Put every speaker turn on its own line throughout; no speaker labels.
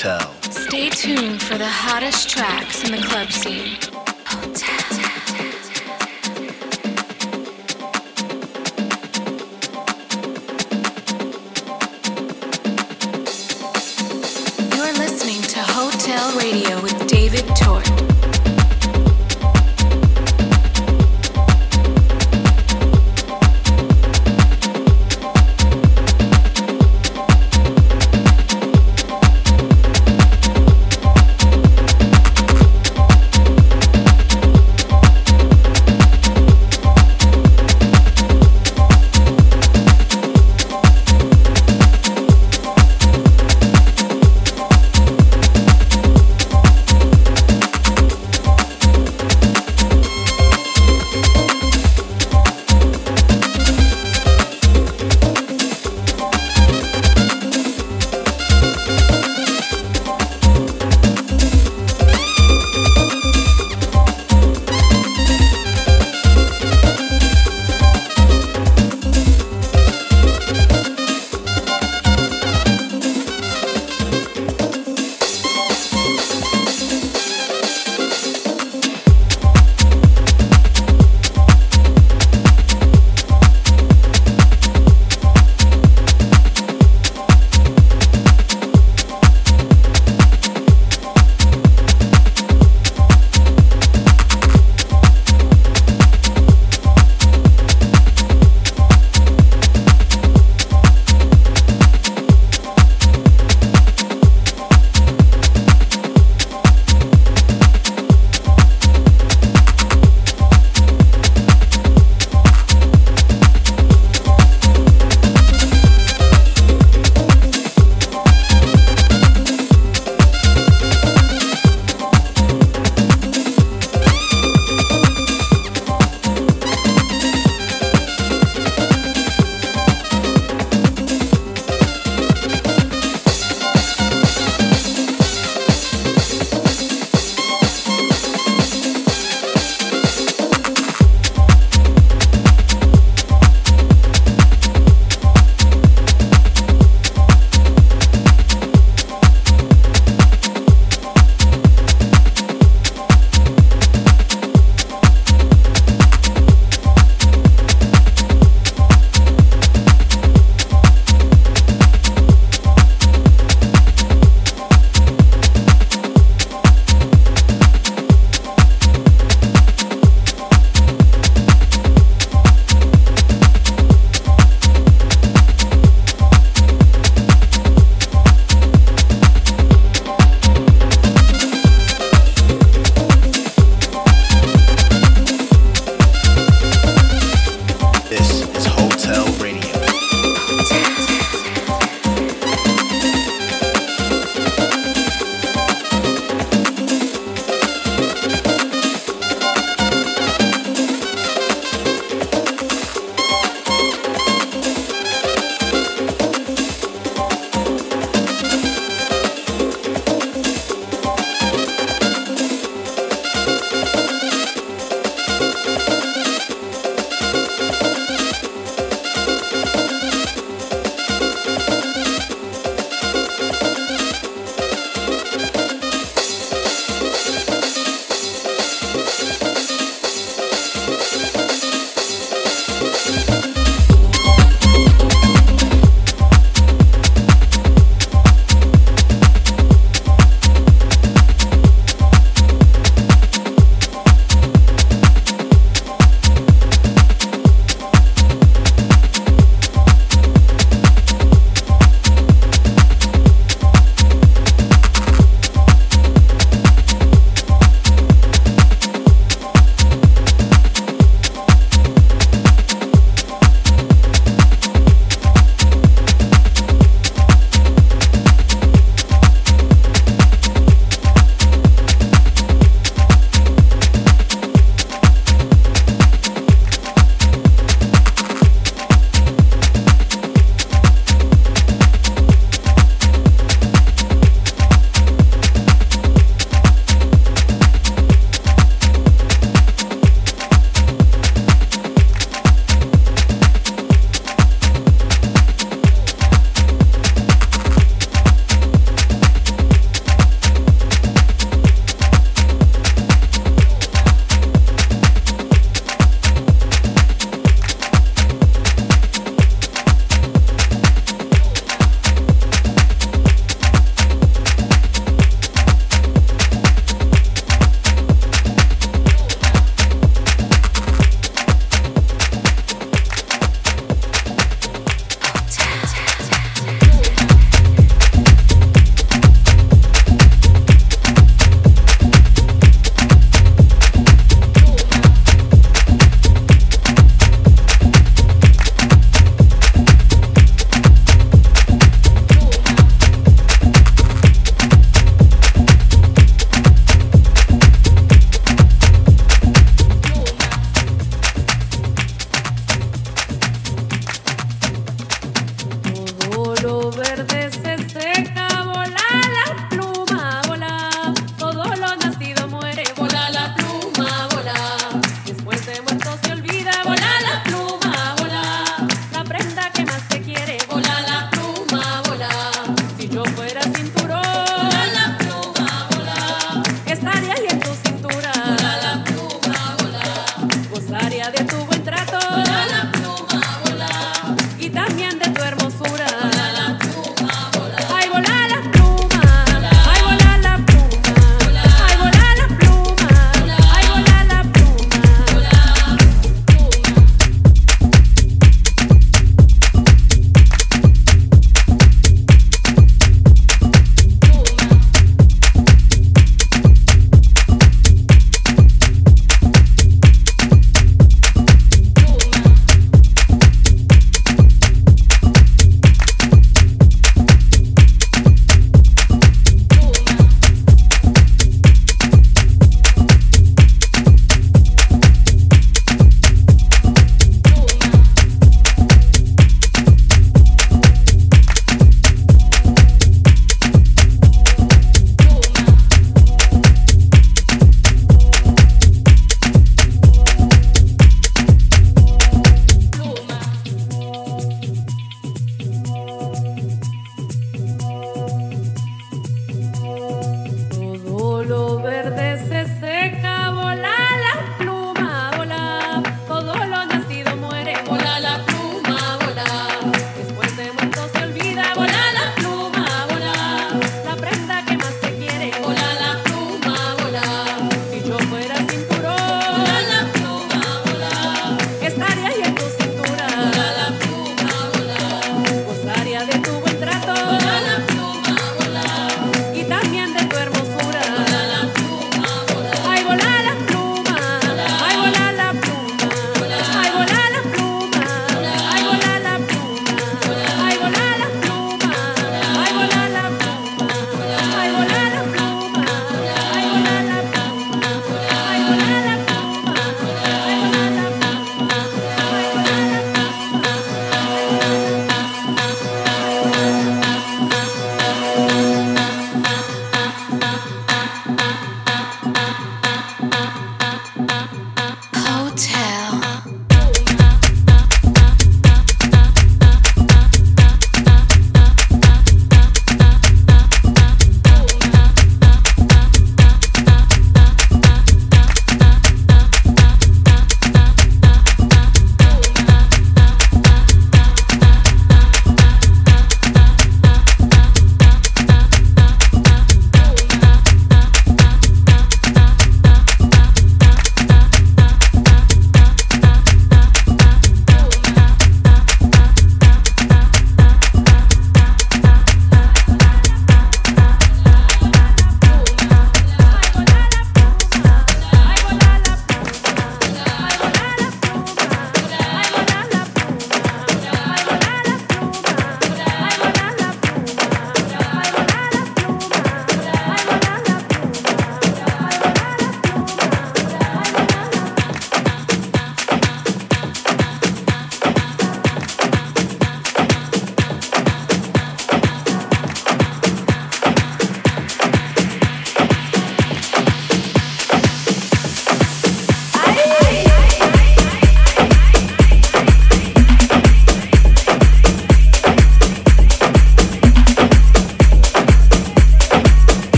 Hotel.
Stay tuned for the hottest tracks in the club scene. Hotel. You're listening to Hotel Radio with David Tort.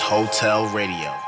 Hotel Radio.